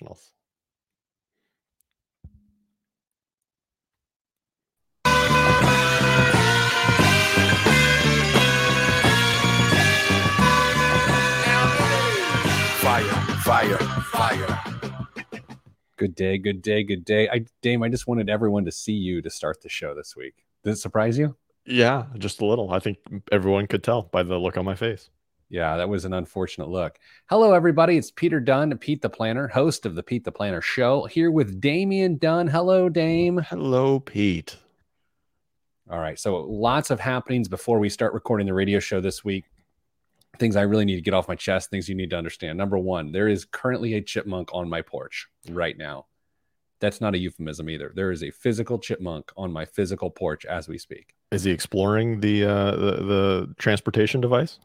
professionals. Fire, fire, fire. Good day, good day, good day. I Dame, I just wanted everyone to see you to start the show this week. Did it surprise you? Yeah, just a little. I think everyone could tell by the look on my face. Yeah, that was an unfortunate look. Hello, everybody. It's Peter Dunn, Pete the Planner, host of the Pete the Planner Show, here with Damian Dunn. Hello, Dame. Hello, Pete. All right. So, lots of happenings before we start recording the radio show this week. Things I really need to get off my chest, things you need to understand. Number one, there is currently a chipmunk on my porch right now. That's not a euphemism either. There is a physical chipmunk on my physical porch as we speak. Is he exploring the uh, the, the transportation device?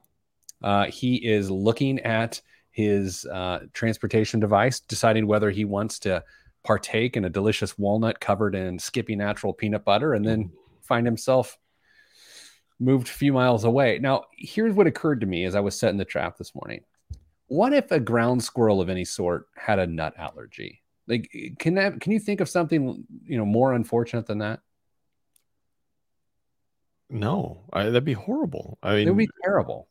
Uh, he is looking at his uh, transportation device, deciding whether he wants to partake in a delicious walnut covered in Skippy natural peanut butter, and then find himself moved a few miles away. Now, here's what occurred to me as I was setting the trap this morning. What if a ground squirrel of any sort had a nut allergy? Like, can that can you think of something you know more unfortunate than that? No, I, that'd be horrible. I mean, it'd be terrible.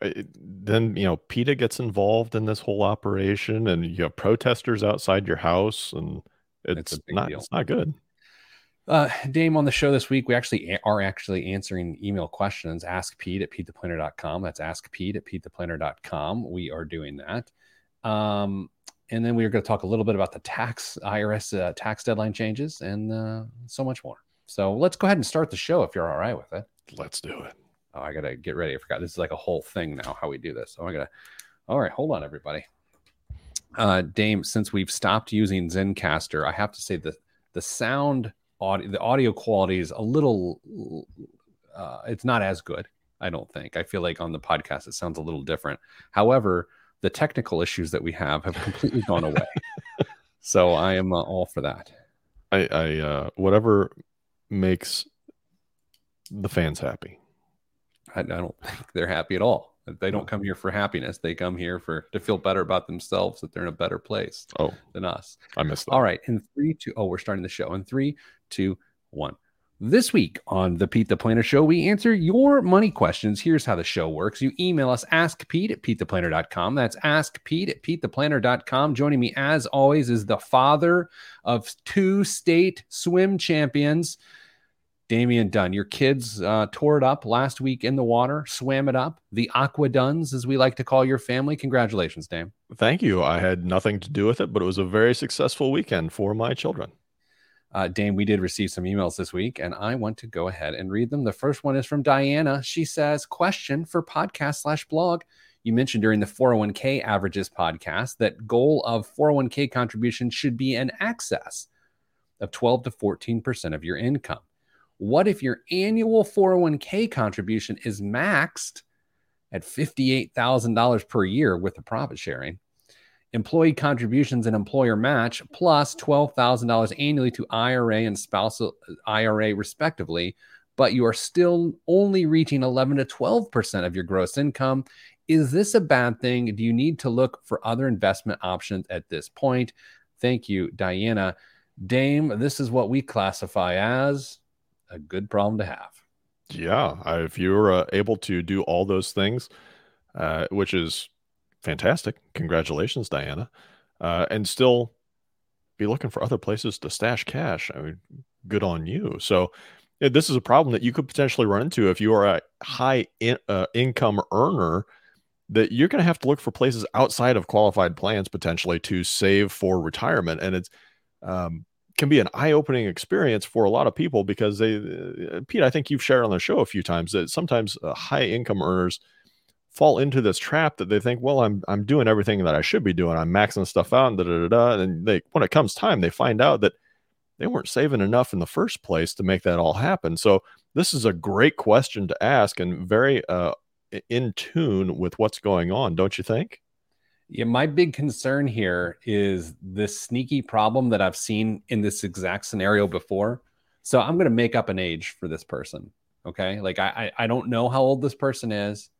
Then you know PETA gets involved in this whole operation, and you have protesters outside your house, and It's it's, not deal. it's not good. Uh, Dame on the show this week, we actually a- are actually answering email questions. Ask Pete at PeteThePlanner.com. That's Ask Pete at PeteThePlanner.com. We are doing that. Um, and then we're going to talk a little bit about the tax IRS uh, tax deadline changes and uh, so much more. So let's go ahead and start the show if you're all right with it. Let's do it. Oh, I gotta get ready. I forgot. This is like a whole thing now. How we do this. Oh, I gotta. All right, hold on, everybody. Uh, Dame, since we've stopped using Zencastr, I have to say that the sound audio, the audio quality is a little. Uh, it's not as good. I don't think. I feel like on the podcast it sounds a little different. However, the technical issues that we have have completely gone away. So I am uh, all for that. I, I uh, whatever makes the fans happy. I, I don't think they're happy at all. They don't come here for happiness. They come here for to feel better about themselves that they're in a better place Oh, than us. I missed that. All right. In three, two, oh, we're starting the show. In three, two, one. This week on the Pete the Planner Show, we answer your money questions. Here's how the show works. You email us, askpete at PeteThePlanner.com. That's askpete at PeteThePlanner.com. Joining me, as always, is the father of two state swim champions, Damian Dunn. Your kids uh, tore it up last week in the water, swam it up. The Aqua Duns, as we like to call your family. Congratulations, Dame. Thank you. I had nothing to do with it, but it was a very successful weekend for my children. Uh, Dame, we did receive some emails this week, and I want to go ahead and read them. The first one is from Diana. She says, Question for podcast slash blog. You mentioned during the 401k averages podcast that goal of 401k contribution should be an access of 12 to 14% of your income. What if your annual 401k contribution is maxed at $58,000 per year with the profit sharing? employee contributions and employer match plus $12,000 annually to IRA and spousal IRA respectively, but you are still only reaching 11 to 12% of your gross income. Is this a bad thing? Do you need to look for other investment options at this point? Thank you, Diana. Dame, this is what we classify as a good problem to have. Yeah, if you're uh, able to do all those things, uh, which is fantastic, congratulations, Diana, uh, and still be looking for other places to stash cash. I mean, good on you. So, yeah, this is a problem that you could potentially run into if you are a high in, uh, income earner. That you're going to have to look for places outside of qualified plans potentially to save for retirement, and it's um, can be an eye-opening experience for a lot of people because they uh, Pete I think you've shared on the show a few times that sometimes uh, high income earners fall into this trap that they think well I'm I'm doing everything that I should be doing. I'm maxing stuff out and da da da, da and they when it comes time they find out that they weren't saving enough in the first place to make that all happen. So this is a great question to ask and very uh in tune with what's going on don't you think Yeah, my big concern here is this sneaky problem that I've seen in this exact scenario before. So I'm going to make up an age for this person. Okay. Like I, I, I don't know how old this person is.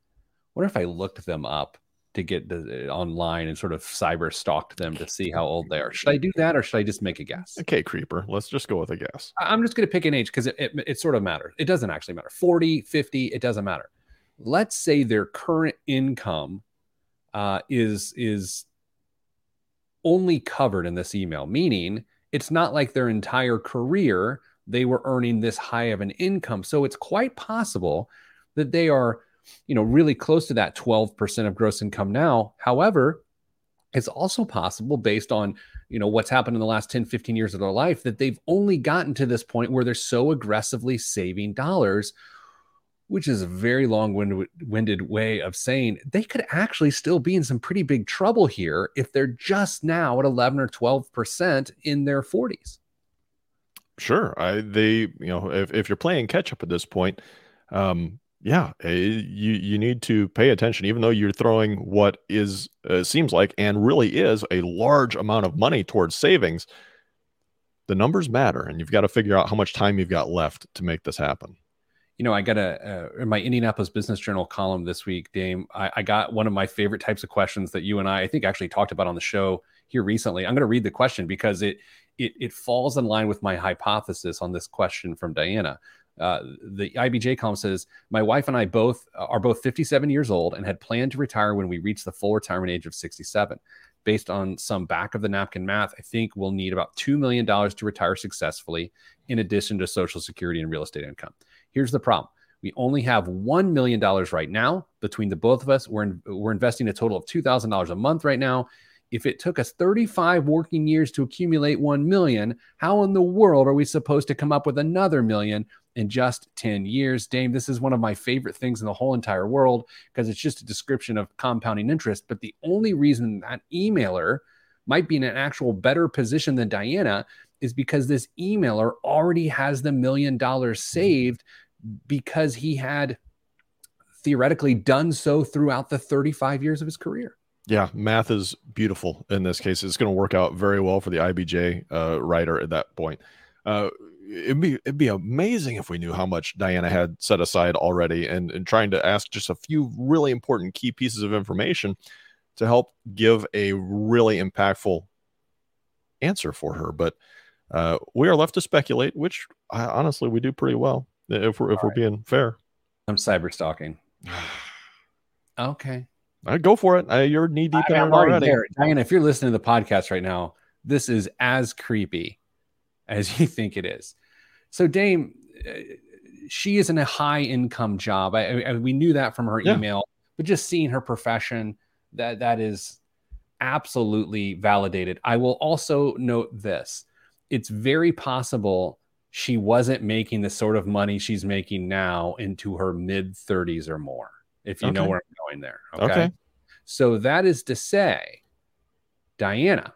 What if I looked them up to get the, uh, online and sort of cyber stalked them to see how old they are. Should I do that or should I just make a guess? Okay, creeper. Let's just go with a guess. I'm just going to pick an age because it, it, it sort of matters. It doesn't actually matter. 40, 50, it doesn't matter. Let's say their current income uh, is is only covered in this email, meaning it's not like their entire career they were earning this high of an income. So it's quite possible that they are, you know, really close to that 12% of gross income now. However, it's also possible based on, you know, what's happened in the last 10, 15 years of their life that they've only gotten to this point where they're so aggressively saving dollars which is a very long winded way of saying they could actually still be in some pretty big trouble here if they're just now at 11 or 12% in their 40s. Sure. I, they, you know, if, if you're playing catch up at this point, um, yeah, eh, you you need to pay attention, even though you're throwing what is uh, seems like and really is a large amount of money towards savings. The numbers matter, and you've got to figure out how much time you've got left to make this happen you know, I got a uh, in my Indianapolis Business Journal column this week, Dame. I, I, got one of my favorite types of questions that you and I, I think, actually talked about on the show here recently. I'm going to read the question because it it it falls in line with my hypothesis on this question from Diana. Uh, the IBJ column says, "My wife and I both are both 57 years old and had planned to retire when we reached the full retirement age of 67. Based on some back of the napkin math, I think we'll need about two million dollars to retire successfully, in addition to Social Security and real estate income." Here's the problem. We only have $1 million right now between the both of us. We're, in, we're investing a total of $2,000 a month right now. If it took us 35 working years to accumulate 1 million, how in the world are we supposed to come up with another million in just 10 years? Dame, this is one of my favorite things in the whole entire world because it's just a description of compounding interest. But the only reason that emailer might be in an actual better position than Diana is because this emailer already has the million dollars mm-hmm. saved because he had theoretically done so throughout the 35 years of his career. Yeah, math is beautiful in this case. It's going to work out very well for the IBJ uh, writer at that point. Uh, it'd be it'd be amazing if we knew how much Diana had set aside already, and and trying to ask just a few really important key pieces of information to help give a really impactful answer for her. But uh, we are left to speculate, which I, honestly we do pretty well if we're if we're being fair. I'm cyber stalking. okay. I go for it. I, you're knee deep in it already. There. Diana, if you're listening to the podcast right now, this is as creepy as you think it is. So, Dame, uh, she is in a high income job. I, I, we knew that from her yeah. email, but just seeing her profession, that that is absolutely validated. I will also note this: it's very possible she wasn't making the sort of money she's making now into her mid 30s or more, if you okay. know where I'm going there. Okay? okay. So that is to say, Diana,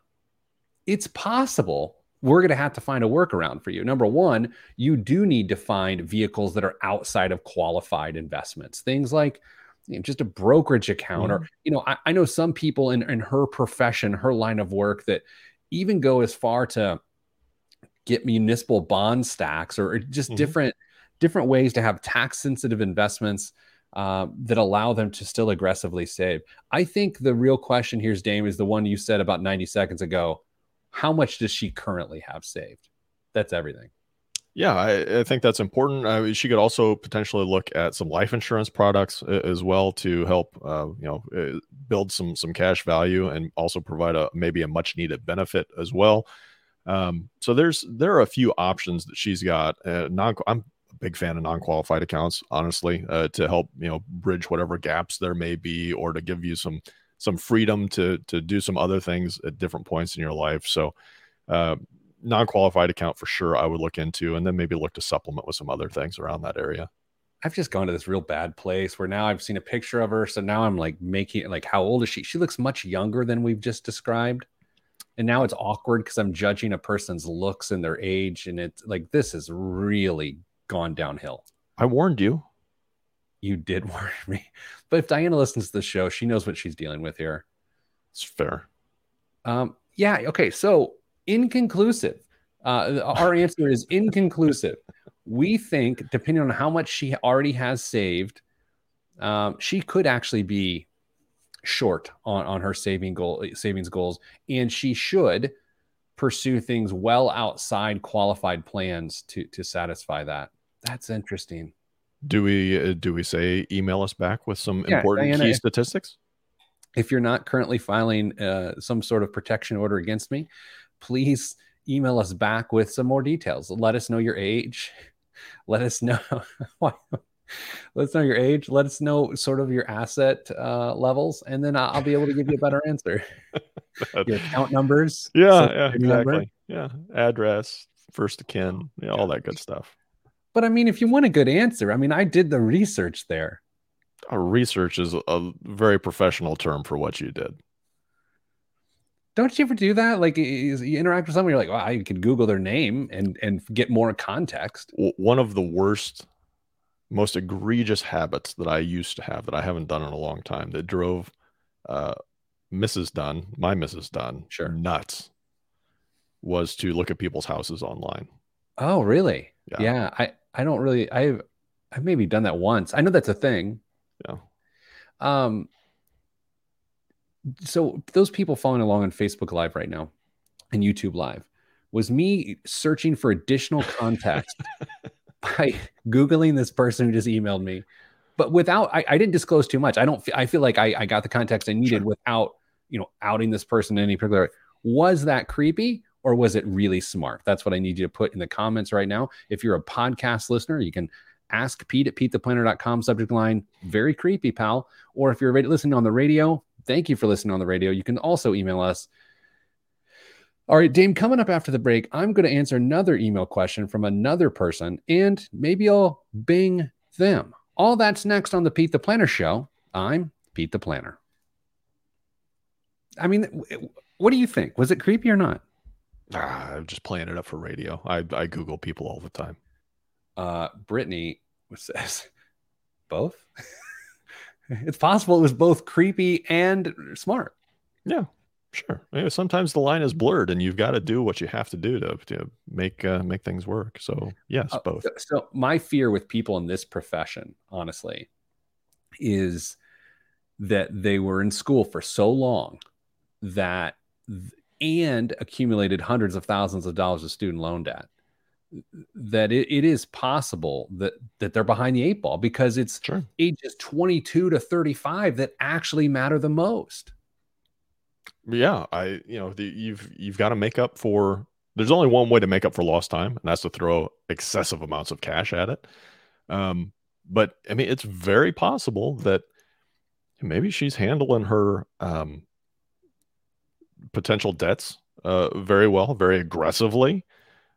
it's possible we're going to have to find a workaround for you. Number one, you do need to find vehicles that are outside of qualified investments, things like you know, just a brokerage account, mm-hmm. or you know, I, I know some people in in her profession, her line of work, that even go as far to get municipal bond stacks or just mm-hmm. different different ways to have tax sensitive investments uh, that allow them to still aggressively save. I think the real question here is Dame is the one you said about 90 seconds ago. How much does she currently have saved? That's everything. Yeah, I, I think that's important. Uh, she could also potentially look at some life insurance products as well to help, uh, you know, uh, build some some cash value and also provide a maybe a much needed benefit as well. Um, so there's there are a few options that she's got. Uh, non, I'm a big fan of non-qualified accounts, honestly, uh, to help you know bridge whatever gaps there may be, or to give you some some freedom to to do some other things at different points in your life. So. Uh, non-qualified account for sure I would look into and then maybe look to supplement with some other things around that area. I've just gone to this real bad place where now I've seen a picture of her. So now I'm like making like, how old is she? She looks much younger than we've just described and now it's awkward because I'm judging a person's looks and their age, and it's like this has really gone downhill. I warned you. You did warn me, but if Diana listens to the show, she knows what she's dealing with here. It's fair. Um, yeah. Okay. So inconclusive. Uh, our answer is inconclusive. We think, depending on how much she already has saved, um, she could actually be short on on her saving goal savings goals, and she should pursue things well outside qualified plans to to satisfy that. That's interesting. Do we uh, do we say email us back with some Yeah, important Diana, key if- statistics? If you're not currently filing uh, some sort of protection order against me, please email us back with some more details. Let us know your age. Let us know. Why? Let us know your age. Let us know sort of your asset uh, levels, and then I'll be able to give you a better answer. Your account numbers. Yeah, yeah, security number. exactly. Yeah, address, first of kin, yeah, all that good stuff. But I mean, if you want a good answer, I mean, I did the research there. Uh, research is a very professional term for what you did. Don't you ever do that? Like you you interact with someone, you're like, well, I could Google their name and and get more context. One of the worst, most egregious habits that I used to have that I haven't done in a long time that drove uh, Mrs. Dunn, my Mrs. Dunn, Sure. nuts, was to look at people's houses online. Oh, really? Yeah. Yeah. I I don't really. I've I've maybe done that once. I know that's a thing. Yeah. Um. So those people following along on Facebook Live right now and YouTube Live was me searching for additional context by googling this person who just emailed me, but without I, I didn't disclose too much. I don't. fe- I feel like I, I got the context I needed Sure. without you know outing this person in any particular. Was that creepy or was it really smart? That's what I need you to put in the comments right now. If you're a podcast listener, you can ask Pete at PeteThePlanner.com subject line. Very creepy, pal. Or if you're listening on the radio, thank you for listening on the radio. You can also email us. All right, Dame, coming up after the break, I'm going to answer another email question from another person and maybe I'll bing them. All that's next on the Pete the Planner show. I'm Pete the Planner. I mean, what do you think? Was it creepy or not? Ah, I'm just playing it up for radio. I, I Google people all the time. Uh, Brittany says both. it's possible it was both creepy and smart. Yeah, sure. Yeah, sometimes the line is blurred, and you've got to do what you have to do to, to make uh, make things work. So yes, Uh, both. so- So my fear with people in this profession, honestly, is that they were in school for so long that and accumulated hundreds of thousands of dollars of student loan debt that it, it is possible that that they're behind the eight ball because it's Sure. ages 22 to 35 that actually matter the most Yeah, I you know the, you've you've got to make up for. There's only one way to make up for lost time, and that's to throw excessive amounts of cash at it. Um, but I mean, it's very possible that maybe she's handling her um, potential debts uh, very well, very aggressively,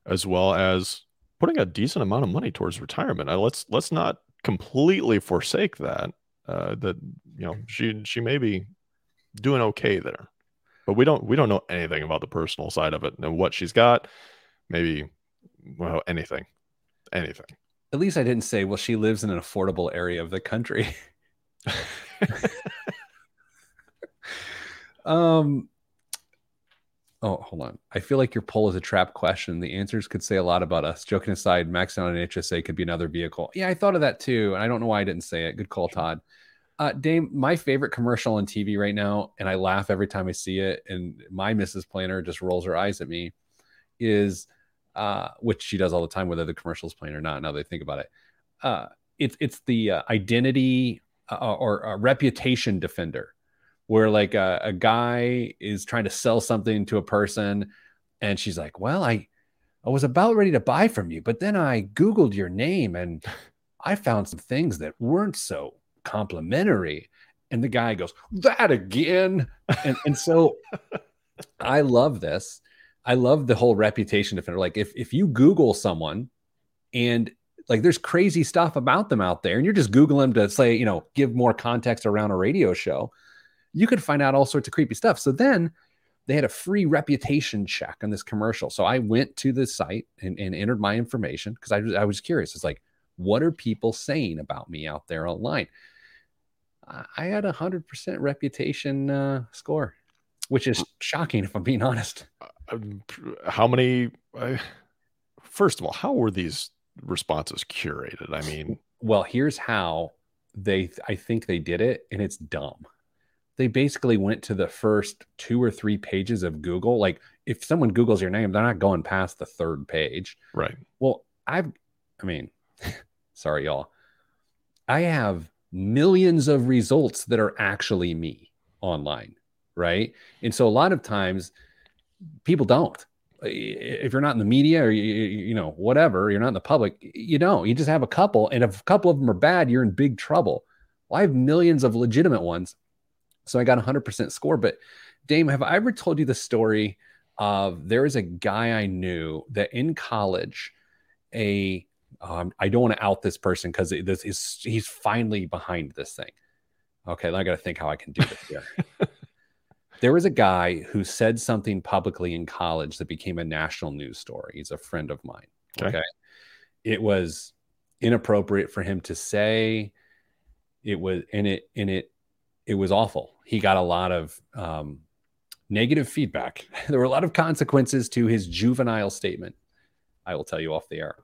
as well as putting a decent amount of money towards retirement. Uh, let's let's not completely forsake that. Uh, that you know she she may be doing okay there, but we don't we don't know anything about the personal side of it and what she's got. Maybe well anything, anything. at least i didn't say well she lives in an affordable area of the country Um. Oh, hold on. I feel like your poll is a trap question. The answers could say a lot about us. Joking aside, maxing out an HSA could be another vehicle. Yeah, I thought of that too, and I don't know why I didn't say it. Good call, Todd. Uh, Dame, my favorite commercial on TV right now, and I laugh every time I see it, and my Mrs. Planner just rolls her eyes at me, is uh, which she does all the time, whether the commercial's playing or not. Now they think about it, uh, it's it's the uh, identity uh, or a reputation defender where like a, a guy is trying to sell something to a person and she's like well i i was about ready to buy from you but then i googled your name and i found some things that weren't so complimentary and the guy goes that again and, and so i love this i love the whole reputation defender like if if you google someone and like there's crazy stuff about them out there and you're just googling to say you know give more context around a radio show you could find out all sorts of creepy stuff. So then they had a free reputation check on this commercial. So I went to the site and, and entered my information because I I was curious. It's like, what are people saying about me out there online? I had a hundred percent reputation uh, score, which is shocking if I'm being honest. Um, how many? Uh, first of all, how were these responses curated? I mean, Well, here's how they I think they did it, and it's dumb. they basically went to the first two or three pages of Google. Like if someone Googles your name, they're not going past the third page. Right. Well, I've, I mean, sorry, y'all. I have millions of results that are actually me online. Right. And so a lot of times people don't. If you're not in the media or you, you know whatever, you're not in the public, you don't. You just have a couple, and if a couple of them are bad, you're in big trouble. Well, I have millions of legitimate ones, so I got a hundred percent score. But Dame, have I ever told you the story of there is a guy I knew that in college, a um, I don't want to out this person because this is he's finally behind this thing. Okay, I got to think how I can do this here. there was a guy who said something publicly in college that became a national news story. He's a friend of mine. Okay. okay. It was inappropriate for him to say. It was and it and it it was awful. He got a lot of um, negative feedback. There were a lot of consequences to his juvenile statement. I will tell you off the air.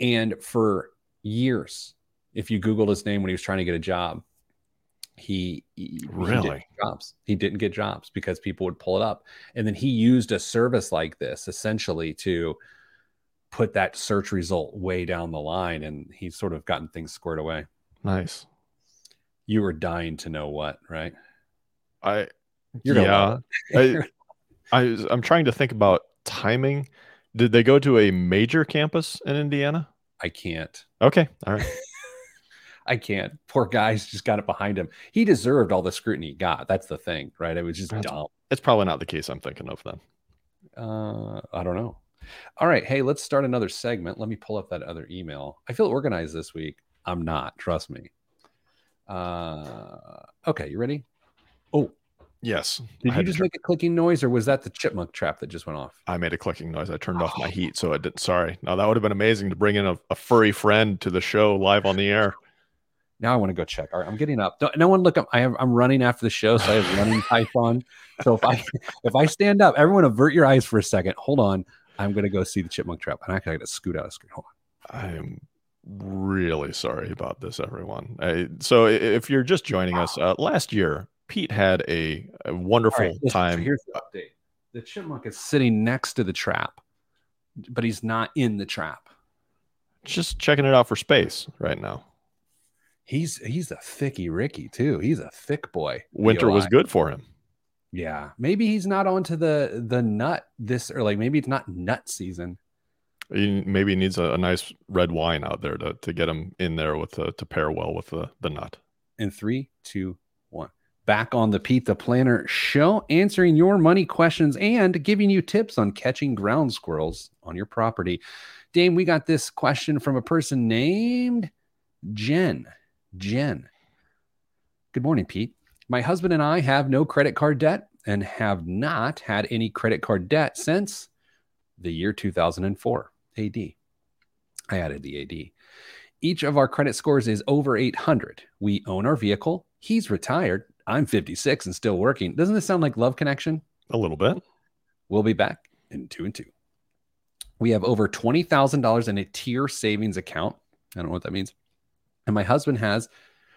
And for years, if you Googled his name when he was trying to get a job, he, he really he jobs. He didn't get jobs because people would pull it up, and then he used a service like this essentially to put that search result way down the line, and he's sort of gotten things squared away. Nice. You were dying to know what, right? I You're yeah. I, I I'm trying to think about timing. Did they go to a major campus in Indiana? I can't. Okay. All right. I can't. Poor guy's just got it behind him. He deserved all the scrutiny he got. That's the thing, right? It was just That's, dumb. It's probably not the case I'm thinking of then. Uh, I don't know. All right. Hey, let's start another segment. Let me pull up that other email. I feel organized this week. I'm not. Trust me. Uh, okay. You ready? Oh, Yes. Did you just make a clicking noise, or was that the chipmunk trap that just went off? I made a clicking noise. I turned oh. off my oh. heat, so I didn't. Sorry. Now that would have been amazing to bring in a, a, furry friend to the show live on the air. Now I want to go check. All right, I'm getting up. Don't, no one look up. I have, I'm running after the show, so I have running python. So if I if I stand up, everyone avert your eyes for a second. Hold on. I'm gonna go see the chipmunk trap, and I gotta scoot out of screen. Hold on. I am really sorry about this, everyone. I, so if you're just joining us, uh, last year Pete had a, a wonderful right, time. Here's the uh, update: the chipmunk is sitting next to the trap, but he's not in the trap. Just checking it out for space right now. He's he's a thicky Ricky too. He's a thick boy. Winter was good for him. Yeah, maybe he's not onto the the nut this early. maybe it's not nut season. Maybe he maybe needs a, a nice red wine out there to, to get him in there with the, to pair well with the the nut. In three, two, back on the Pete the Planner show, answering your money questions and giving you tips on catching ground squirrels on your property. Dame, we got this question from a person named Jen. Jen. Good morning, Pete. My husband and I have no credit card debt and have not had any credit card debt since the year 2004 AD. I added the AD. Each of our credit scores is over 800. We own our vehicle. He's retired I'm 56 and still working. Doesn't this sound like love connection? A little bit. We'll be back in two and two. We have over $20,000 in a tier savings account. I don't know what that means. And my husband has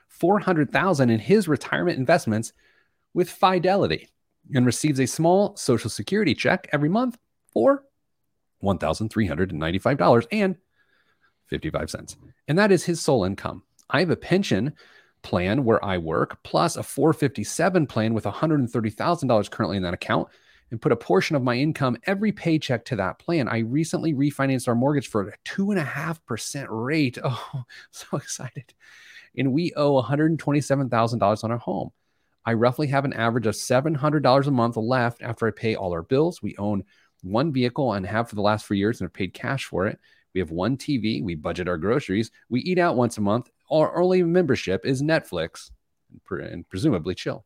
400,000 in his retirement investments with Fidelity and receives a small social security check every month for $1,395 and 55 cents. And that is his sole income. I have a pension plan where I work, plus a 457 plan with $130,000 currently in that account, and put a portion of my income every paycheck to that plan. I recently refinanced our mortgage for a two and a half percent rate. Oh, so excited. And we owe $127,000 on our home. I roughly have an average of $700 a month left after I pay all our bills. We own one vehicle and have for the last four years and have paid cash for it. We have one TV. We budget our groceries. We eat out once a month our early membership is Netflix and presumably chill.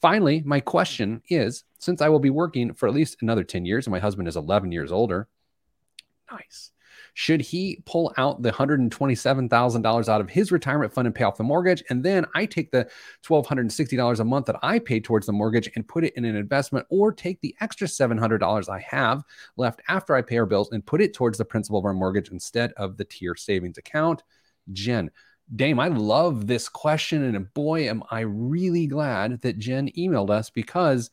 Finally, my question is since I will be working for at least another 10 years and my husband is 11 years older, nice. Should he pull out the $127,000 out of his retirement fund and pay off the mortgage? And then I take the $1,260 a month that I pay towards the mortgage and put it in an investment, or take the extra $700 I have left after I pay our bills and put it towards the principal of our mortgage instead of the tier savings account? Jen, Dame, I love this question. And boy, am I really glad that Jen emailed us because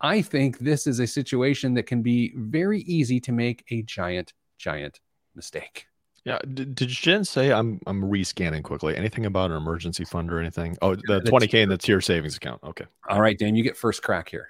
I think this is a situation that can be very easy to make a giant, giant mistake. Yeah. Did, did Jen say I'm I'm rescanning quickly? Anything about an emergency fund or anything? Oh, the 20k in the tier savings account. Okay. All right, Dame, you get first crack here.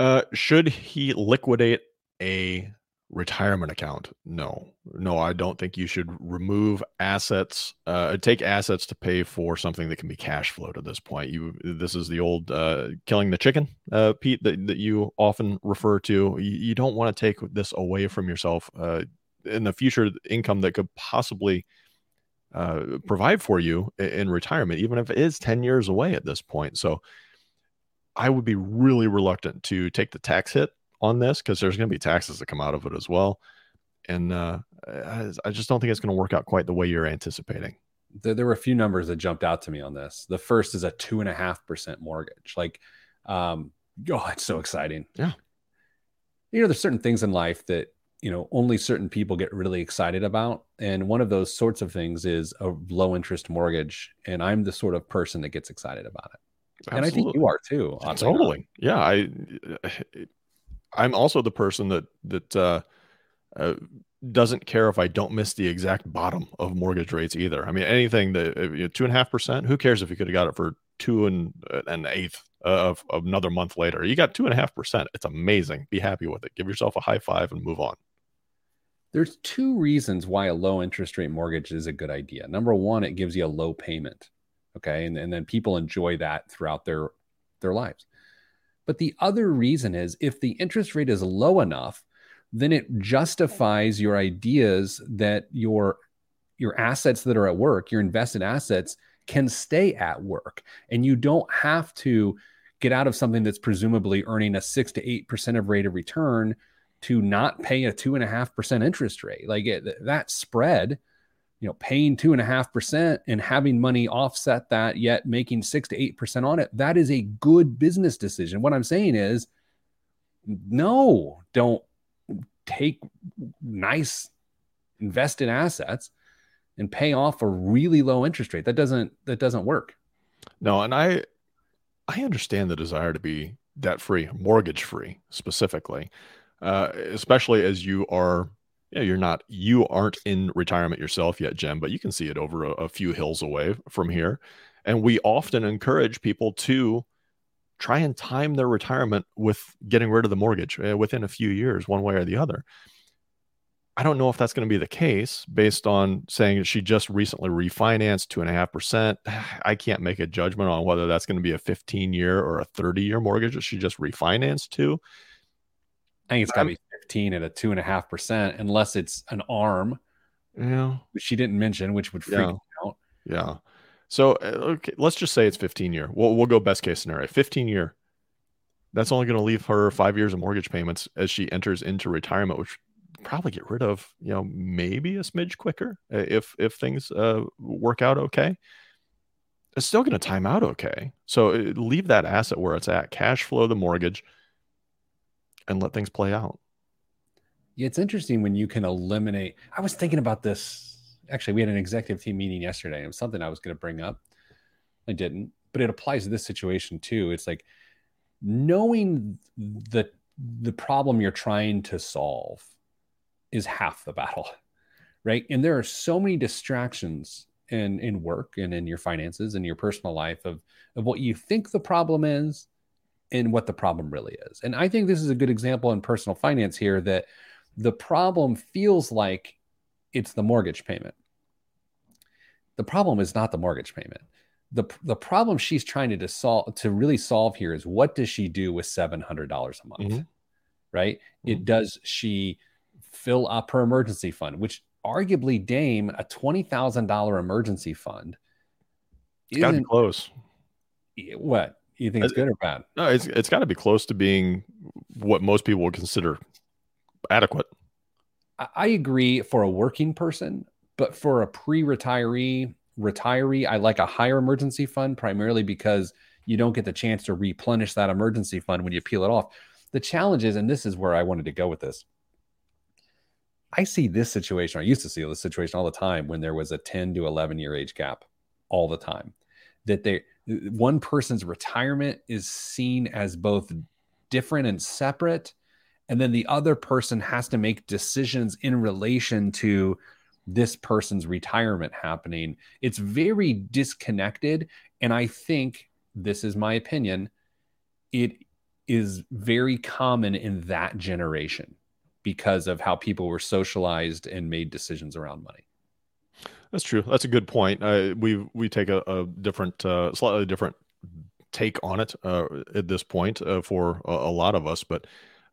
Uh, should he liquidate a retirement account? No, no, I don't think you should remove assets, uh, take assets to pay for something that can be cash flowed at this point. You, this is the old uh, killing the chicken, uh, Pete, that, that you often refer to. You, you don't want to take this away from yourself. Uh, in the future, income that could possibly uh, provide for you in retirement, even if it is 10 years away at this point. So I would be really reluctant to take the tax hit on this because there's going to be taxes that come out of it as well. And uh, I just don't think it's going to work out quite the way you're anticipating. There, there, were a few numbers that jumped out to me on this. The first is a two and a half percent mortgage. Like, um, oh, it's so exciting. Yeah. You know, there's certain things in life that you know only certain people get really excited about and one of those sorts of things is a low interest mortgage and i'm the sort of person that gets excited about it Absolutely. and i think you are too totally yeah i i'm also the person that that uh, uh, doesn't care if i don't miss the exact bottom of mortgage rates either i mean anything that know, two and a half percent who cares if you could have got it for two and uh, an eighth of, of another month later you got two and a half percent it's amazing be happy with it give yourself a high five and move on there's two reasons why a low interest rate mortgage is a good idea. Number one, it gives you a low payment. Okay. And, and then people enjoy that throughout their their lives. But the other reason is if the interest rate is low enough, then it justifies your ideas that your your assets that are at work, your invested assets can stay at work. And you don't have to get out of something that's presumably earning a six to eight percent of rate of return to not pay a two and a half percent interest rate. Like it, that spread, you know, paying two and a half percent and having money offset that, yet making six to eight percent on it, that is a good business decision. What I'm saying is, no, don't take nice invested assets and pay off a really low interest rate. That doesn't that doesn't work. No, and I I understand the desire to be debt free, mortgage free specifically uh, especially as you are know, you're not you aren't in retirement yourself yet Jen but you can see it over a, a, few hills away from here. And we often encourage people to try and time their retirement with getting rid of the mortgage uh, within a few years one way or the other. I don't know if that's going to be the case based on saying she just recently refinanced two and a half percent. I can't make a judgment on whether that's going to be a 15 year or a 30 year mortgage that she just refinanced to. I think it's got to be 15 at a two and a half percent, unless it's an arm. Yeah. Which she didn't mention, which would freak yeah. out. Yeah. So uh, okay, let's just say it's 15 year. We'll we'll go best case scenario. 15 year. That's only going to leave her five years of mortgage payments as she enters into retirement, which probably get rid of, you know, maybe a smidge quicker uh, if if things uh, work out okay. It's still going to time out okay. So uh, leave that asset where it's at. Cash flow the mortgage and let things play out. It's interesting when you can eliminate. I was thinking about this. Actually, we had an executive team meeting yesterday. It was something I was going to bring up. I didn't, but it applies to this situation too. It's like knowing the the problem you're trying to solve is half the battle, right? And there are so many distractions in in work and in your finances and your personal life of of what you think the problem is and what the problem really is. And I think this is a good example in personal finance here that the problem feels like it's the mortgage payment. The problem is not the mortgage payment. The, the problem she's trying to solve to really solve here is what does she do with $700 a month? Mm-hmm. Right? Mm-hmm. It does she fill up her emergency fund, which arguably Dame, a $20,000 emergency fund. It's got to be close. What? You think it's good or bad? No, it's it's got to be close to being what most people would consider adequate. I agree for a working person, but for a pre-retiree, retiree, I like a higher emergency fund primarily because you don't get the chance to replenish that emergency fund when you peel it off. The challenge is, and this is where I wanted to go with this. I see this situation. I used to see this situation all the time when there was a 10 to 11 year age gap all the time. That they one person's retirement is seen as both different and separate and then the other person has to make decisions in relation to this person's retirement happening. It's very disconnected and I think this is my opinion it is very common in that generation because of how people were socialized and made decisions around money. That's true. That's a good point. Uh, we we take a, a different, uh, slightly different take on it uh, at this point uh, for a, a, lot of us. But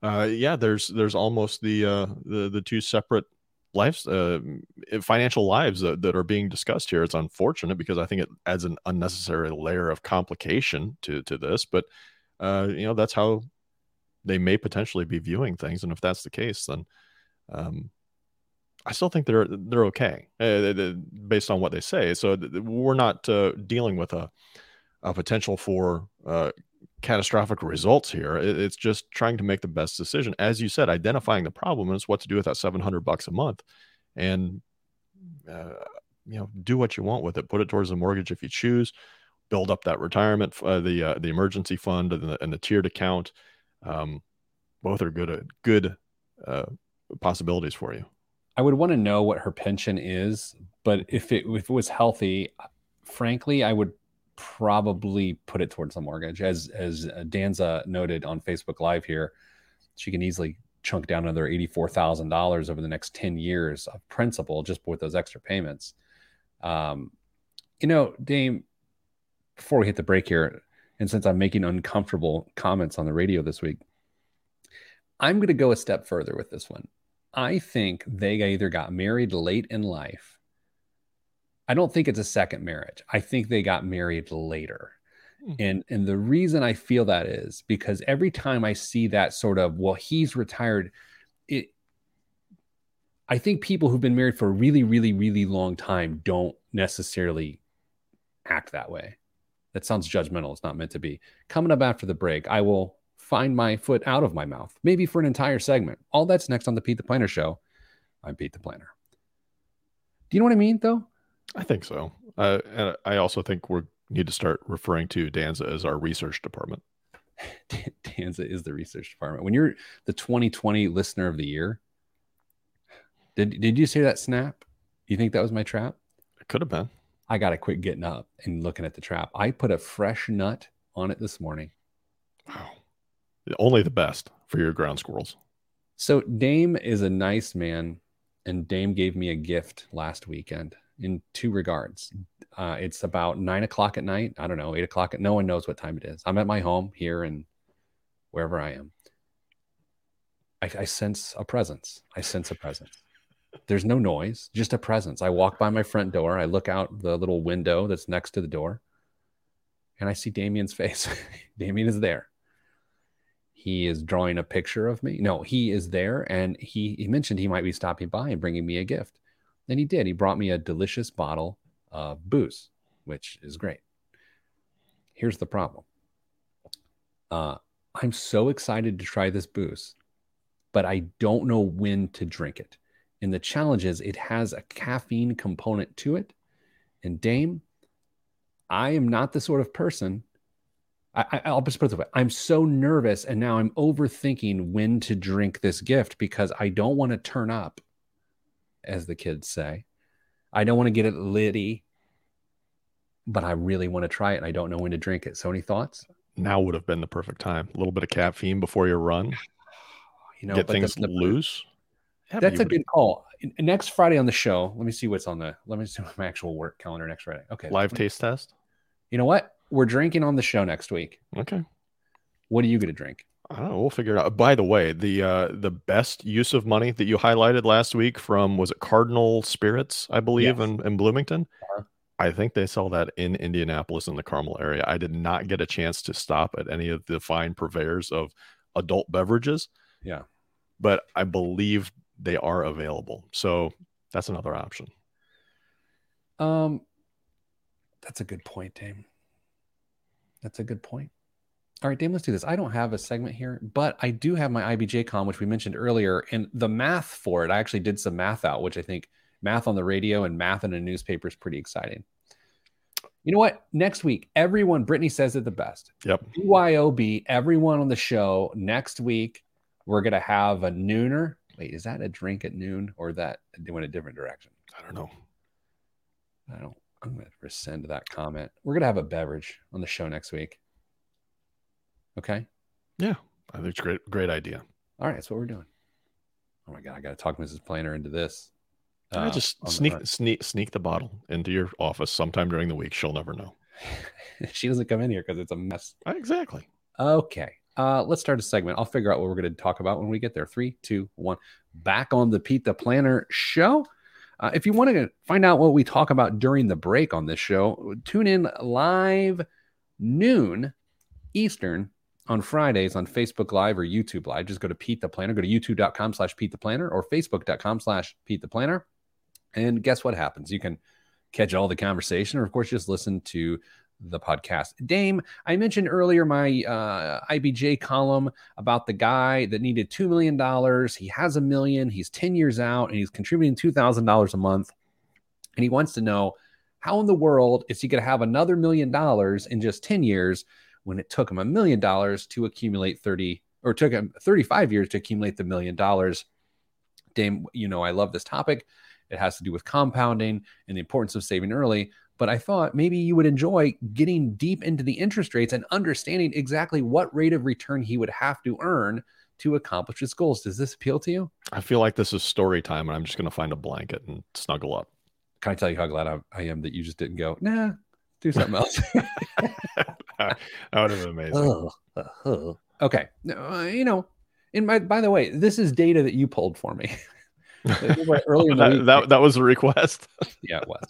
uh, yeah, there's there's almost the uh, the the two separate lives, financial lives that, that are being discussed here. It's unfortunate because I think it adds an unnecessary layer of complication to to this. But you know that's how they may potentially be viewing things, and if that's the case, then um, I still think they're they're okay uh, based on what they say. So we're not uh, dealing with a a potential for uh, catastrophic results here. It's just trying to make the best decision, as you said, identifying the problem is what to do with that seven hundred bucks a month, and uh, you know do what you want with it. Put it towards the mortgage if you choose. Build up that retirement, uh, the uh, the emergency fund, and the, and the tiered account. Um, both are good good possibilities for you. I would want to know what her pension is, but if it if it was healthy, frankly, I would probably put it towards the mortgage. As as Danza noted on Facebook Live here, she can easily chunk down another eighty four thousand dollars over the next ten years of principal just with those extra payments. Um, you know, Dame. Before we hit the break here, and since I'm making uncomfortable comments on the radio this week, I'm going to go a step further with this one. I think they either got married late in life. I don't think it's a second marriage. I think they got married later. Hmm. And and the reason I feel that is because every time I see that sort of well he's retired it I think people who've been married for a really really really long time don't necessarily act that way. That sounds judgmental. It's not meant to be. Coming up after the break, I will find my foot out of my mouth, maybe for an entire segment. All that's next on the Pete the Planner show. I'm Pete the Planner. Do you know what I mean, though? I think so. Uh, and I also think we need to start referring to Danza as our research department. Danza is the research department. When you're the 2020 listener of the year, did did you see that snap? You think that was my trap? It could have been. I got to quit getting up and looking at the trap. I put a fresh nut on it this morning. Wow. Only the best for your ground squirrels. So Dame is a nice man, and Dame gave me a gift last weekend in two regards. Uh, it's about nine o'clock at night. I don't know, eight o'clock. At, no one knows what time it is. I'm at my home here and wherever I am. I, I sense a presence. I sense a presence. There's no noise, just a presence. I walk by my front door. I look out the little window that's next to the door, and I see Damian's face. Damien is there he is drawing a picture of me. No, he is there, and he he mentioned he might be stopping by and bringing me a gift. And he did. He brought me a delicious bottle of booze, which is great. Here's the problem. Uh, I'm so excited to try this booze, but I don't know when to drink it. And the challenge is it has a caffeine component to it. And Dame, I am not the sort of person I, will just put it this way I'm so nervous, and now I'm overthinking when to drink this gift because I don't want to turn up, as the kids say. I don't want to get it litty, but I really want to try it, and I don't know when to drink it. So, any thoughts? Now would have been the perfect time. A little bit of caffeine before your run. You know, get things the, loose. Yeah, that's a good call. Next Friday on the show, let me see what's on the. Let me see my actual work calendar next Friday. Okay, live taste test. You know what? we're drinking on the show next week. Okay. What are you going to drink? I don't know. We'll figure it out. By the way, the uh, the best use of money that you highlighted last week from was it Cardinal Spirits, I believe, yes. in, in Bloomington. Uh-huh. I think they sell that in Indianapolis in the Carmel area. I did not get a chance to stop at any of the fine purveyors of adult beverages. Yeah. But I believe they are available. So that's another option. Um that's a good point, Dame. That's a good point. All right, Dame, let's do this. I don't have a segment here, but I do have my IBJ com, which we mentioned earlier. And the math for it, I actually did some math out, which I think math on the radio and math in a newspaper is pretty exciting. You know what? Next week, everyone, Brittany says it the best. Yep. BYOB, everyone on the show next week, we're going to have a nooner. Wait, is that a drink at noon or that they went a different direction? I don't know. I don't, I'm going to rescind that comment. We're going to have a beverage on the show next week. Okay. Yeah. I think it's a great, great idea. All right. That's what we're doing. Oh my God. I got to talk Mrs. Planner into this. I Uh, just on the- sneak, sneak, sneak the bottle into your office sometime during the week. She'll never know. she doesn't come in here because it's a mess. Exactly. Okay. Uh, let's start a segment. I'll figure out what we're going to talk about when we get there. Three, two, one. Back on the Pete the Planner show. Uh, if you want to find out what we talk about during the break on this show, tune in live noon Eastern on Fridays on Facebook Live or YouTube Live. Just go to Pete the Planner. Go to youtube.com slash Pete the Planner or facebook.com slash Pete the Planner. And guess what happens? You can catch all the conversation or, of course, just listen to the podcast. Dame, I mentioned earlier my uh, IBJ column about the guy that needed $2 million. He has a million, he's 10 years out, and he's contributing $2,000 a month. And he wants to know how in the world is he going to have another million dollars in just 10 years when it took him a million dollars to accumulate 30 or took him 35 years to accumulate the million dollars? Dame, you know, I love this topic. It has to do with compounding and the importance of saving early but I thought maybe you would enjoy getting deep into the interest rates and understanding exactly what rate of return he would have to earn to accomplish his goals. Does this appeal to you? I feel like this is story time and I'm just going to find a blanket and snuggle up. Can I tell you how glad I, I am that you just didn't go, nah, do something else? that would have been amazing. Ugh. okay. Uh, you know, in my, by the way, this is data that you pulled for me. Earlier that, week. that, that was a request. yeah, it was.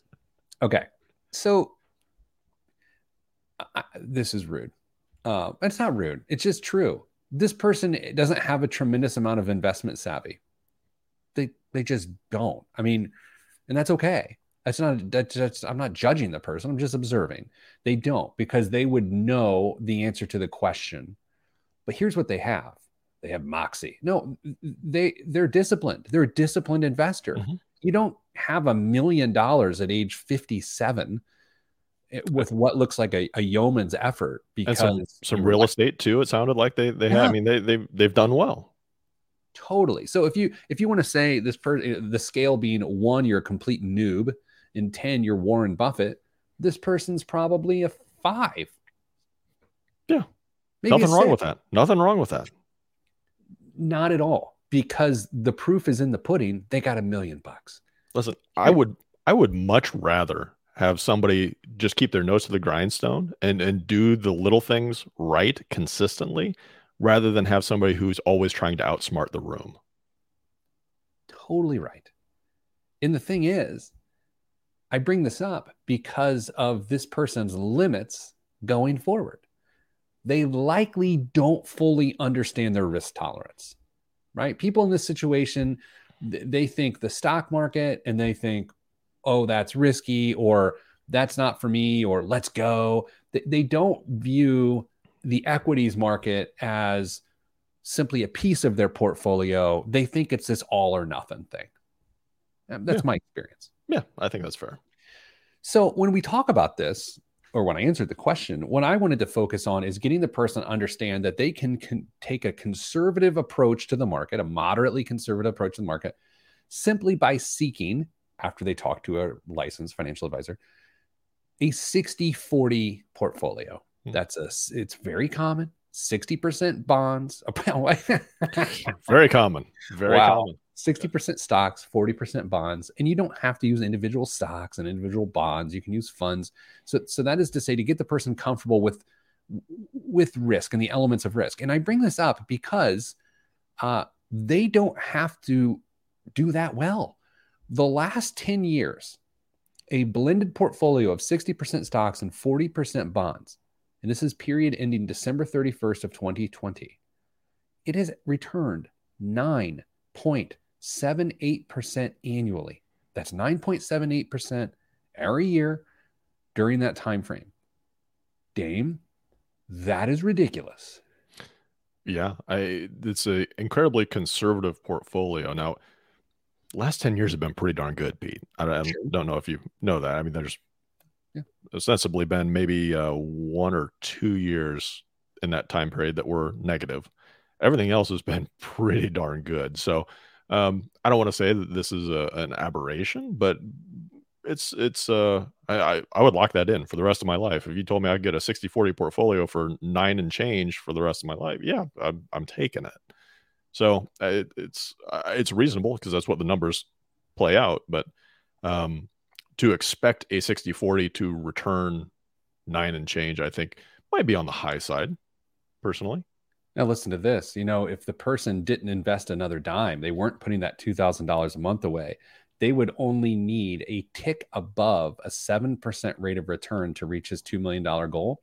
Okay. So I, this is rude. Uh, it's not rude. It's just true. This person doesn't have a tremendous amount of investment savvy. They they just don't. I mean, and that's okay. That's not that's, that's I'm not judging the person. I'm just observing. They don't because they would know the answer to the question. But here's what they have. They have moxie. No, they they're disciplined. They're a disciplined investor. Mhm. You don't have a million dollars at age 57 eh, with what looks like a, a yeoman's effort because some, some real estate too. It sounded like they, they Yeah. I mean, they, they, they've done well. totally. So if you if you want to say this person the scale being one, you're a complete noob, and 10, you're Warren Buffett, this person's probably a five. Yeah. Maybe Nothing wrong six. with that. Nothing wrong with that. Not at all. Because the proof is in the pudding. They got a million bucks. Listen, I would I would much rather have somebody just keep their nose to the grindstone and and do the little things right consistently rather than have somebody who's always trying to outsmart the room. Totally right. And the thing is, I bring this up because of this person's limits going forward. They likely don't fully understand their risk tolerance, right? People in this situation, they think the stock market and they think, oh, that's risky or that's not for me or let's go. They, don't view the equities market as simply a piece of their portfolio. They think it's this all or nothing thing. That's Yeah. my experience. Yeah, I think that's fair. So when we talk about this, or when I answered the question, what I wanted to focus on is getting the person to understand that they can, can take a conservative approach to the market, a moderately conservative approach to the market, simply by seeking, after they talk to a licensed financial advisor, a 60 40 portfolio. Hmm. That's a, it's very common. 60% bonds. Very common. Very Wow. common. 60% stocks, 40% bonds, and you don't have to use individual stocks and individual bonds. You can use funds. So, so that is to say to get the person comfortable with with risk and the elements of risk. And I bring this up because uh, they don't have to do that well. The last 10 years, a blended portfolio of 60% stocks and 40% bonds, and this is period ending December 31st of 2020, it has returned 9.78% annually. That's 9.78% every year during that time frame. Dame, That is ridiculous. Yeah, I it's a incredibly conservative portfolio. Now, last 10 years have been pretty darn good, Pete. I, I don't know if you know that. I mean, there's Yeah. ostensibly been maybe uh, one or two years in that time period that were negative. Everything else has been pretty darn good. So um, I don't want to say that this is a, an aberration, but it's it's uh I, I would lock that in for the rest of my life. If you told me I'd get a 60-40 portfolio for nine and change for the rest of my life, yeah, I'm, I'm taking it. So uh, it, it's uh, it's reasonable because that's what the numbers play out. But um, to expect a 60-40 to return nine and change, I think might be on the high side, personally. Now listen to this. You know, if the person didn't invest another dime, they weren't putting that two thousand dollars a month away. They would only need a tick above a seven percent rate of return to reach his two million dollar goal.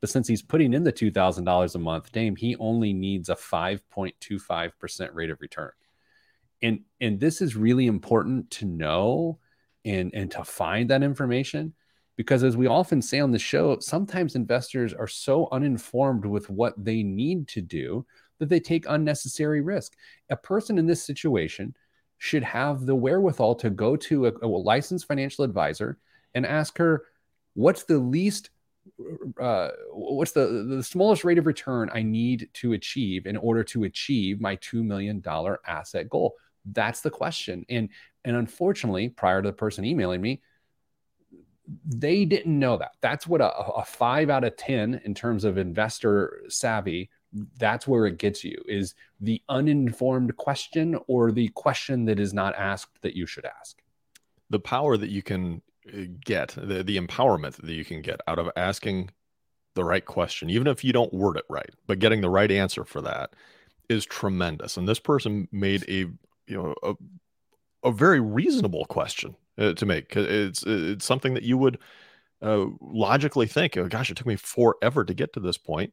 But since he's putting in the two thousand dollars a month, Dame, he only needs a five point two five percent rate of return. And and this is really important to know and and to find that information because as we often say on the show sometimes investors are so uninformed with what they need to do that they take unnecessary risk. A person in this situation should have the wherewithal to go to a, a licensed financial advisor and ask her what's the least uh, what's the the smallest rate of return i need to achieve in order to achieve my $2 million asset goal? That's the question. And and unfortunately prior to the person emailing me they didn't know that. That's what a, a five out of 10 in terms of investor savvy, that's where it gets you is the uninformed question or the question that is not asked that you should ask. The power that you can uh, get, the, the empowerment that you can get out of asking the right question, even if you don't word it right, but getting the right answer for that is tremendous. And this person made a, you know, a, a very reasonable question uh, to make. It's it's something that you would uh, logically think, oh, gosh, it took me forever to get to this point.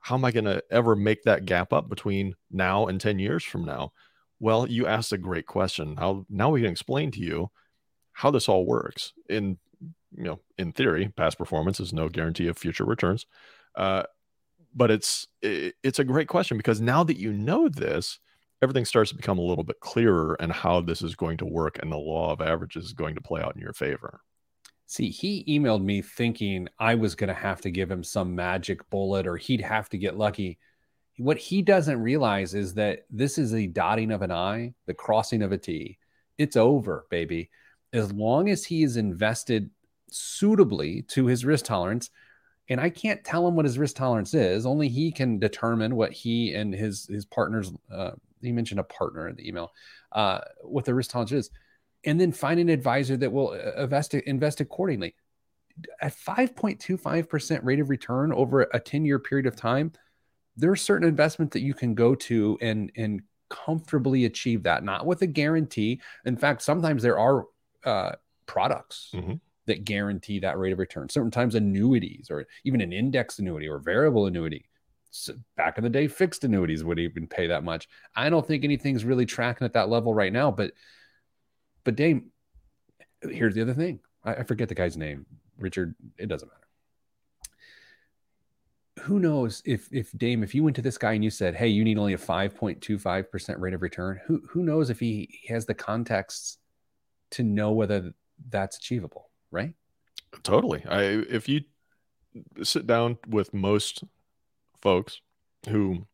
How am I going to ever make that gap up between now and 10 years from now? Well, you asked a great question. How now we can explain to you how this all works. In you know, in theory, past performance is no guarantee of future returns. Uh, but it's it, it's a great question because now that you know this, everything starts to become a little bit clearer and how this is going to work and the law of averages is going to play out in your favor. See, he emailed me thinking I was going to have to give him some magic bullet or he'd have to get lucky. What he doesn't realize is that this is a dotting of an I, the crossing of a T. It's over, baby. As long as he is invested suitably to his risk tolerance, and I can't tell him what his risk tolerance is. Only he can determine what he and his his partners. Uh, he mentioned a partner in the email. Uh, what the risk tolerance is, and then find an advisor that will uh, invest invest accordingly. At five point two five percent rate of return over a ten year period of time, there are certain investments that you can go to and and comfortably achieve that. Not with a guarantee. In fact, sometimes there are uh, products Mhm. that guarantee that rate of return. Sometimes annuities or even an index annuity or variable annuity. Back in the day, fixed annuities would even pay that much. I don't think anything's really tracking at that level right now. But but Dame, here's the other thing. I, I forget the guy's name. Richard, it doesn't matter. Who knows if if Dame, if you went to this guy and you said, Hey, you need only a 5.25% rate of return, who who knows if he, he has the context to know whether that's achievable, right? Totally. I if you sit down with most folks who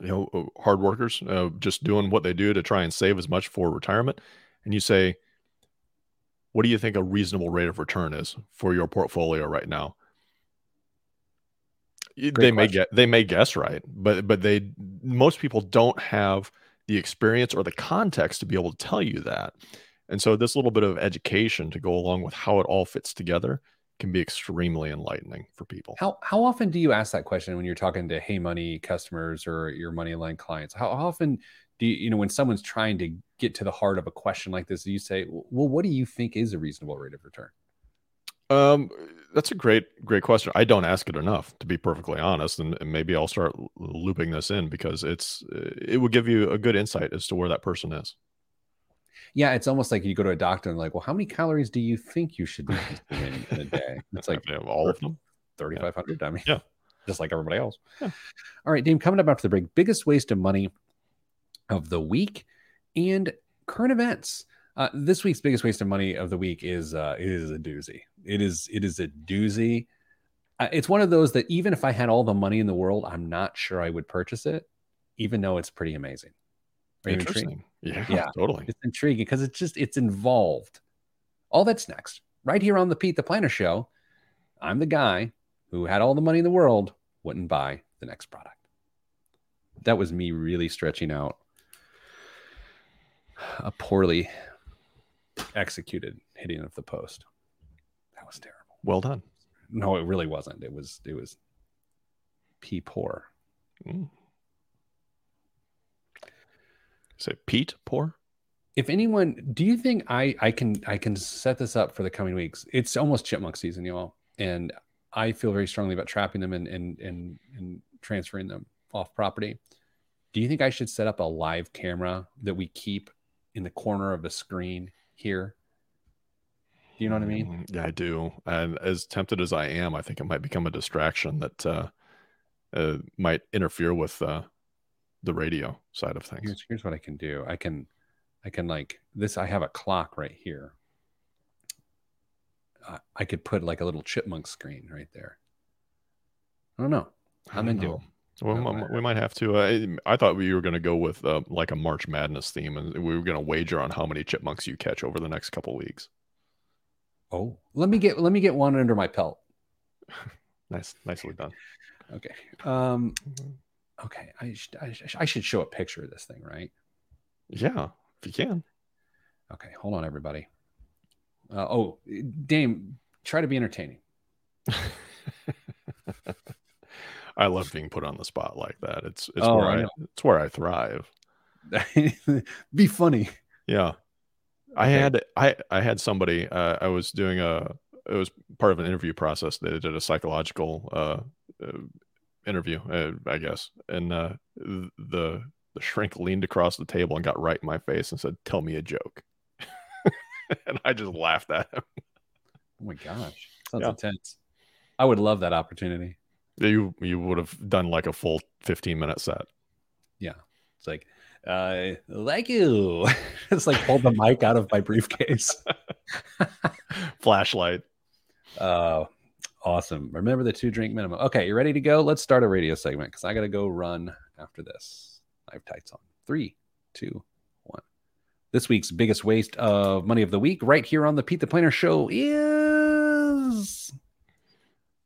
you know uh, hard workers uh, just doing what they do to try and save as much for retirement and you say what do you think a reasonable rate of return is for your portfolio right now? Great they may get they may guess right but but they most people don't have the experience or the context to be able to tell you that. And so this little bit of education to go along with how it all fits together can be extremely enlightening for people How how often do you ask that question when you're talking to Hey Money customers or your Moneyline clients? How often do you you know when someone's trying to get to the heart of a question like this, do you say, well, what do you think is a reasonable rate of return? Um, that's a great, great question. I don't ask it enough, to be perfectly honest, and, and maybe I'll start looping this in because it's it will give you a good insight as to where that person is. Yeah, it's almost like you go to a doctor and like, well, how many calories do you think you should be consuming in a day? It's like Yeah, all of them. 3,500. I mean, Yeah. just like everybody else. Yeah. All right, Dame, coming up after the break, biggest waste of money of the week and current events. Uh, this week's biggest waste of money of the week is uh, is a doozy. It is it is a doozy. Uh, it's one of those that even if I had all the money in the world, I'm not sure I would purchase it, even though it's pretty amazing. Are you? Interesting. Yeah, Yeah. totally. It's intriguing because it's just it's involved. All that's next, right here on the Pete the Planner Show. I'm the guy who had all the money in the world, wouldn't buy the next product. That was me really stretching out a poorly executed hitting of the post. That was terrible. Well done. No, it really wasn't. It was it was pee poor. Mm. Say Pete poor. if anyone do you think i i can i can set this up for the coming weeks it's almost chipmunk season y'all and i feel very strongly about trapping them and and and, and transferring them off property do you think i should set up a live camera that we keep in the corner of the screen here do you know what i mean Mm, Yeah, I do. And as tempted as I am, I think it might become a distraction that uh, uh, might interfere with uh, the radio side of things. here's, here's what i can do i can i can like this i have a clock right here I- i could put like a little chipmunk screen right there i don't know I'm don't into know. it. So we, I don't mi- know. we might have to. Uh, I thought we were going to go with uh, like a March Madness theme, and we were going to wager on how many chipmunks you catch over the next couple weeks. Oh, let me get let me get one under my pelt. Nice, nicely done. Okay. Um. Okay. I should I, sh- I should show a picture of this thing, right? Yeah, if you can. Okay. Hold on, everybody. Uh, oh, Dame, try to be entertaining. I love being put on the spot like that. It's it's Oh, where I I, it's where I thrive. be funny. Yeah. I Okay. had I I had somebody uh, I was doing a it was part of an interview process. They did a psychological uh, uh interview, uh, I guess. And uh the the shrink leaned across the table and got right in my face and said, "Tell me a joke." and I just laughed at him. Oh my gosh, sounds Yeah. intense. I would love that opportunity. You you would have done like a full 15 minute set. Yeah, it's like, uh, like you. it's like pull the mic out of my briefcase. Flashlight. Uh, awesome. Remember the two drink minimum. Okay, you ready to go? Let's start a radio segment because I got to go run after this. I have tights on. Three, two, one. This week's biggest waste of money of the week, right here on the Pete the Planner Show, is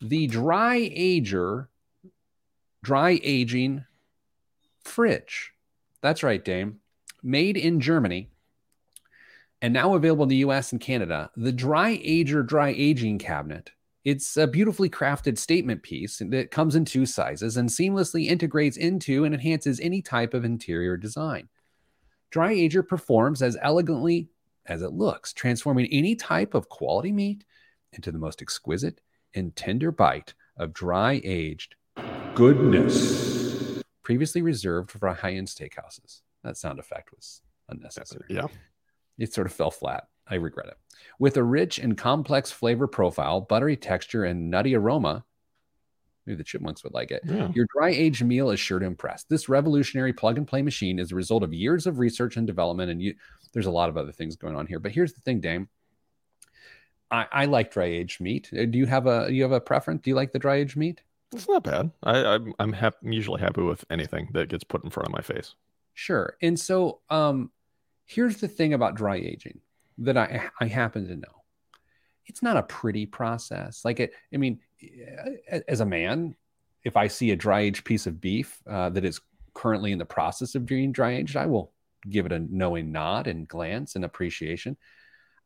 the dry ager, dry aging fridge. That's right, Dame. Made in Germany and now available in the US and Canada, the Dry Ager Dry Aging Cabinet. It's a beautifully crafted statement piece that comes in two sizes and seamlessly integrates into and enhances any type of interior design. Dry Ager performs as elegantly as it looks, transforming any type of quality meat into the most exquisite and tender bite of dry aged goodness. Previously reserved for high end steakhouses. That sound effect was unnecessary Yeah. it sort of fell flat. I regret it. With a rich and complex flavor profile, buttery texture, and nutty aroma, maybe the chipmunks would like it. Yeah. Your dry aged meal is sure to impress. This revolutionary plug and play machine is a result of years of research and development, and you, there's a lot of other things going on here. But here's the thing, Dame. I, I like dry aged meat. Uh, Do you have a do you have a preference? Do you like the dry aged meat? It's not bad. I, I'm I'm hap- usually happy with anything that gets put in front of my face. Sure. And so um here's the thing about dry aging that I I happen to know. It's not a pretty process. Like it I mean as a man, if I see a dry aged piece of beef uh, that is currently in the process of being dry aged, I will give it a knowing nod and glance and appreciation.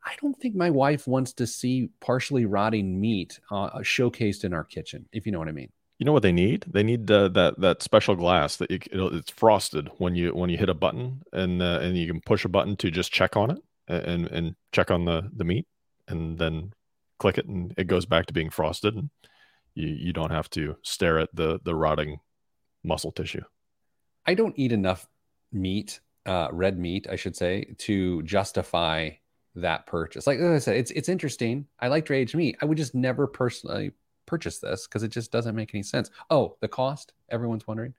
I don't think my wife wants to see partially rotting meat uh, showcased in our kitchen, if you know what I mean. You know what they need? They need uh, that that special glass that you, it's frosted when you when you hit a button and uh, and you can push a button to just check on it and and check on the the meat and then click it and it goes back to being frosted and you you don't have to stare at the the rotting muscle tissue. I don't eat enough meat, uh, red meat, I should say, to justify that purchase. Like, like I said, it's it's interesting. I like dry aged meat. I would just never personally purchase this because it just doesn't make any sense. Oh, the cost, everyone's wondering.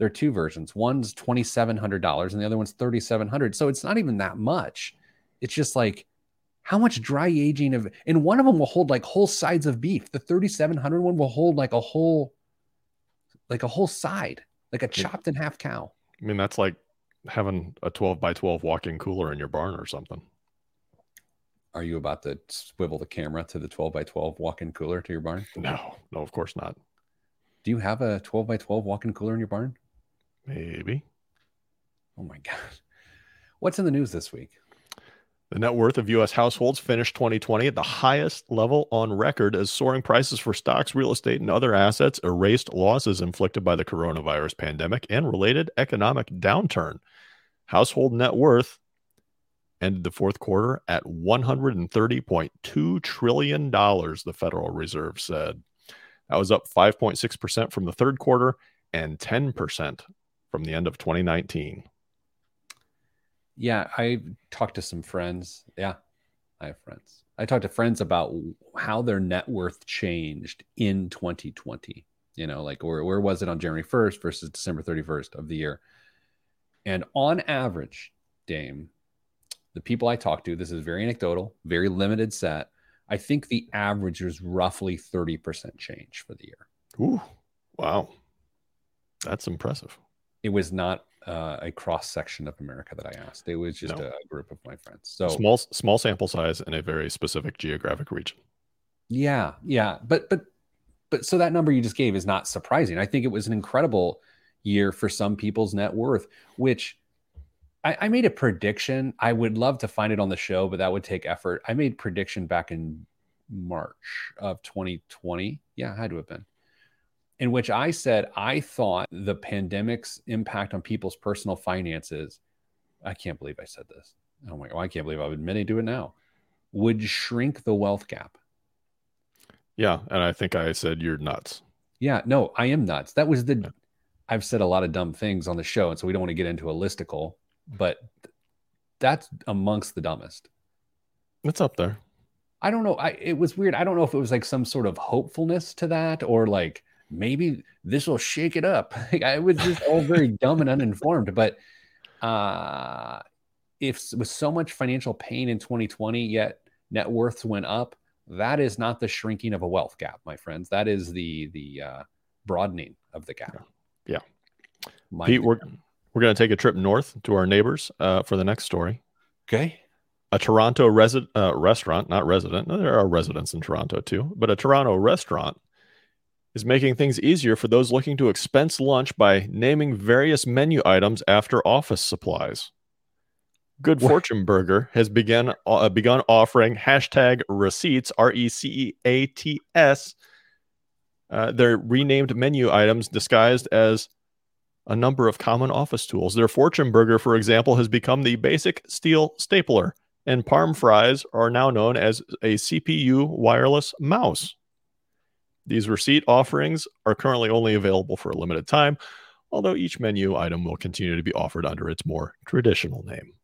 There are two versions. One's $2,700 and the other one's 3,700. So it's not even that much. It's just like, how much dry aging of, and one of them will hold like whole sides of beef. The 3,700 one will hold like a whole, like a whole side, like a chopped in half cow. I mean, that's like having a 12 by 12 walk in cooler in your barn or something. Are you about to swivel the camera to the 12 by 12 walk in cooler to your barn? No, no, of course not. Do you have a 12 by 12 walk in cooler in your barn? Maybe. Oh my God. What's in the news this week? The net worth of U.S. households finished 2020 at the highest level on record as soaring prices for stocks, real estate, and other assets erased losses inflicted by the coronavirus pandemic and related economic downturn. Household net worth ended the fourth quarter at $130.2 trillion, the Federal Reserve said. That was up 5.6% from the third quarter and 10% from the end of 2019. Yeah, I talked to some friends. Yeah, I have friends. I talked to friends about how their net worth changed in 2020. You know, like where, where was it on January 1st versus December 31st of the year? And on average, Dame, the people I talked to, this is very anecdotal, very limited set. I think the average is roughly 30% change for the year. Ooh, wow. That's impressive. It was not uh, a cross section of America that I asked. It was just No. a group of my friends. So Small small sample size in a very specific geographic region. yeah, yeah, but but but so that number you just gave is not surprising. I think it was an incredible year for some people's net worth, which I, I made a prediction. I would love to find it on the show, but that would take effort. I made prediction back in March of 2020. Yeah, it had to have been. In which I said I thought the pandemic's impact on people's personal finances. I can't believe I said this. Oh my god, I can't believe I'm admitting to it now. Would shrink the wealth gap. Yeah, and I think I said you're nuts. Yeah, no, I am nuts. That was the. I've said a lot of dumb things on the show, and so we don't want to get into a listicle, but that's amongst the dumbest. It's up there. I don't know. I it was weird. I don't know if it was like some sort of hopefulness to that, or like maybe this will shake it up. Like, I was just all very dumb and uninformed. But uh, if with so much financial pain in 2020, yet net worths went up, that is not the shrinking of a wealth gap, my friends. That is the the uh, broadening of the gap. Yeah. My Pete, we're we're gonna take a trip north to our neighbors uh, for the next story. okay. a Toronto resi- uh, restaurant, not resident. No, there are residents in Toronto too, but a Toronto restaurant is making things easier for those looking to expense lunch by naming various menu items after office supplies. Good? Fortune Burger has begun uh, begun offering hashtag receipts R E C E A T S. Uh, their renamed menu items disguised as a number of common office tools. Their Fortune Burger, for example, has become the basic steel stapler and Parm fries are now known as a CPU wireless mouse. These receipt offerings are currently only available for a limited time, although each menu item will continue to be offered under its more traditional name.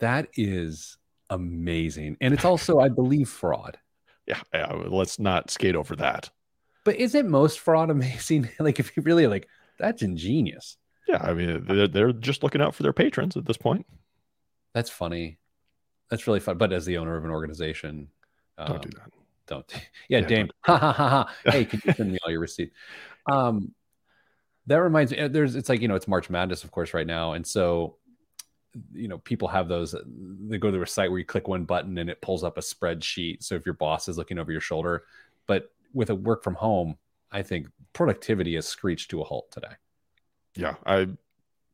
That is amazing. And it's also, I believe, fraud. Yeah, yeah let's not skate over that. But isn't most fraud amazing? like if you really like, that's ingenious. Yeah, I mean, they're, they're just looking out for their patrons at this point. That's funny. That's really fun. But as the owner of an organization, Don't um, do that. Don't. Yeah, Yeah, Dame. Ha ha ha ha. Hey, can you send me all your receipts? Um, that reminds me. There's. It's like you know, it's March Madness, of course, right now, and so you know, people have those. They go to a site where you click one button and it pulls up a spreadsheet. So if your boss is looking over your shoulder, but with a work from home, I think productivity has screeched to a halt today. Yeah, I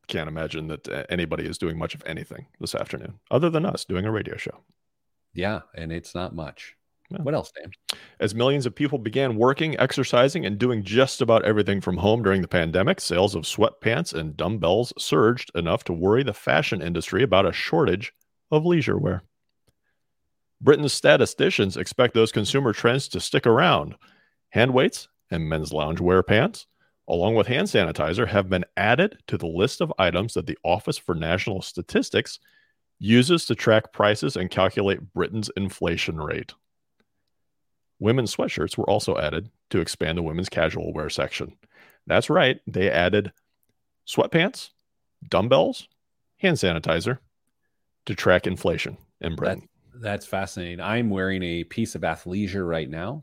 can't imagine that anybody is doing much of anything this afternoon other than us doing a radio show. Yeah, and it's not much. Yeah. What else, Dan? As millions of people began working, exercising, and doing just about everything from home during the pandemic, sales of sweatpants and dumbbells surged enough to worry the fashion industry about a shortage of leisure wear. Britain's statisticians expect those consumer trends to stick around. Hand weights and men's loungewear pants, along with hand sanitizer, have been added to the list of items that the Office for National Statistics uses to track prices and calculate Britain's inflation rate. Women's sweatshirts were also added to expand the women's casual wear section. That's right, they added sweatpants, dumbbells, hand sanitizer to track inflation in Britain. That, that's fascinating. I'm wearing a piece of athleisure right now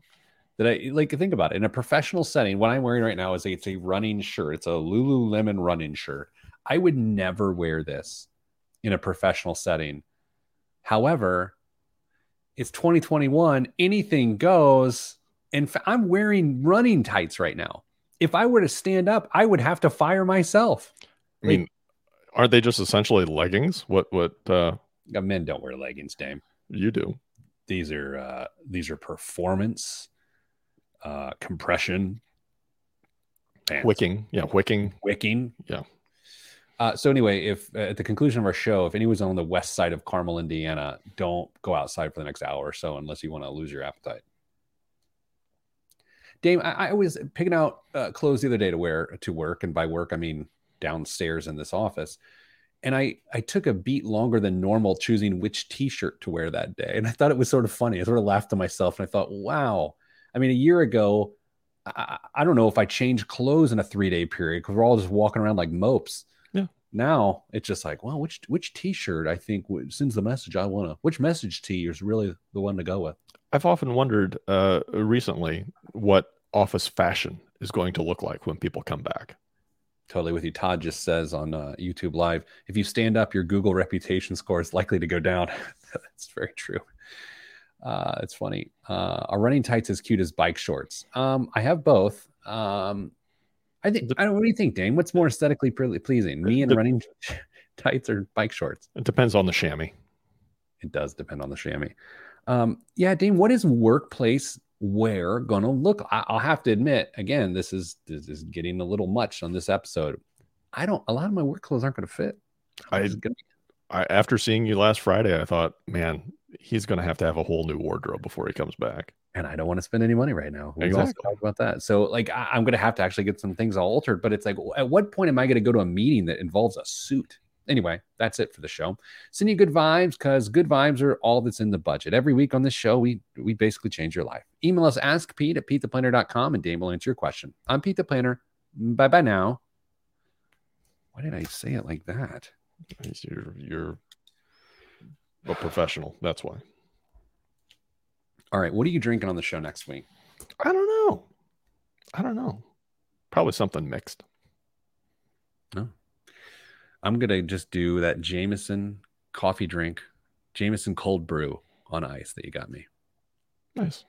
that I like. Think about it in a professional setting. What I'm wearing right now is a, it's a running shirt. It's a Lululemon running shirt. I would never wear this in a professional setting. However, it's 2021. Anything goes. And I'm wearing running tights right now. If I were to stand up, I would have to fire myself. I mean, like, aren't they just essentially leggings? What what uh men don't wear leggings, Dame. You do. These are uh these are performance uh compression pants. Wicking. Yeah, wicking. Wicking. Yeah. Uh, so anyway, if uh, at the conclusion of our show, if anyone's on the west side of Carmel, Indiana, don't go outside for the next hour or so unless you want to lose your appetite. Dame, I, I was picking out uh, clothes the other day to wear to work, and by work I mean downstairs in this office. And I I took a beat longer than normal choosing which T-shirt to wear that day, and I thought it was sort of funny. I sort of laughed to myself, and I thought, wow. I mean, a year ago, I, I don't know if I changed clothes in a three day period because we're all just walking around like mopes now it's just like, well, which which T-shirt I think sends the message I want to. Which message tee is really the one to go with? I've often wondered uh, recently what office fashion is going to look like when people come back. Totally with you. Todd just says on uh, YouTube Live, if you stand up, your Google reputation score is likely to go down. That's very true. Uh, it's funny. Uh, are running tights as cute as bike shorts? Um, I have both. Um, I think. I don't. What do you think, Dame? What's more aesthetically pleasing, me in running tights or bike shorts? It depends on the chamois. It does depend on the chamois. Um, yeah, Dame. What is workplace wear going to look? I, will have to admit, again, this is this is getting a little much on this episode. I don't. A lot of my work clothes aren't going to fit. I. I after seeing you last Friday, I thought, man, he's going to have to have a whole new wardrobe before he comes back and I don't want to spend any money right now. We exactly. also talked about that. So like I, am going to have to actually get some things all altered. But it's like, at what point am I going to go to a meeting that involves a suit? Anyway, that's it for the show. Send you good vibes because good vibes are all that's in the budget. Every week on this show, we we basically change your life. Email us ask Pete at PeteThePlanner.com and Dave will answer your question. I'm Pete the Planner. Bye bye now. Why did I say it like that? You're you're a professional. That's why. All right. What are you drinking on the show next week? I don't know. I don't know. Probably something mixed. No. I'm going to just do that Jameson coffee drink, Jameson cold brew on ice that you got me. Nice.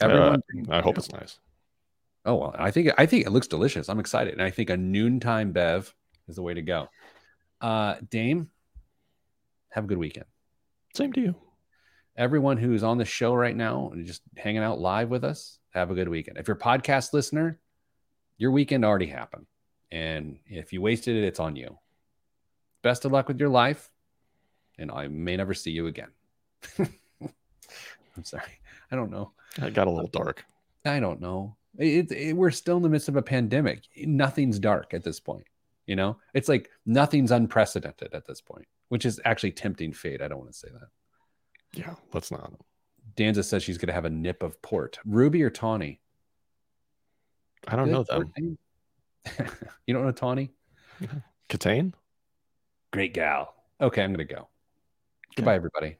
Everyone, uh, I hope it's nice. Oh well, I think I think it looks delicious. I'm excited, and I think a noontime bev is the way to go. Uh, Dame, have a good weekend. Same to you everyone who's on the show right now and just hanging out live with us, have a good weekend. If you're a podcast listener, your weekend already happened. And if you wasted it, it's on you. Best of luck with your life. And I may never see you again. I'm sorry. I don't know. It got a little dark. I don't know. It, it, we're still in the midst of a pandemic. Nothing's dark at this point. You know, it's like nothing's unprecedented at this point, which is actually tempting fate. I don't want to say that. Yeah, let's not. Danza says she's going to have a nip of port. Ruby or Tawny? I don't Good know them. you don't know Tawny? Kitaen? Great gal. Okay, I'm going to go. Okay. Goodbye, everybody.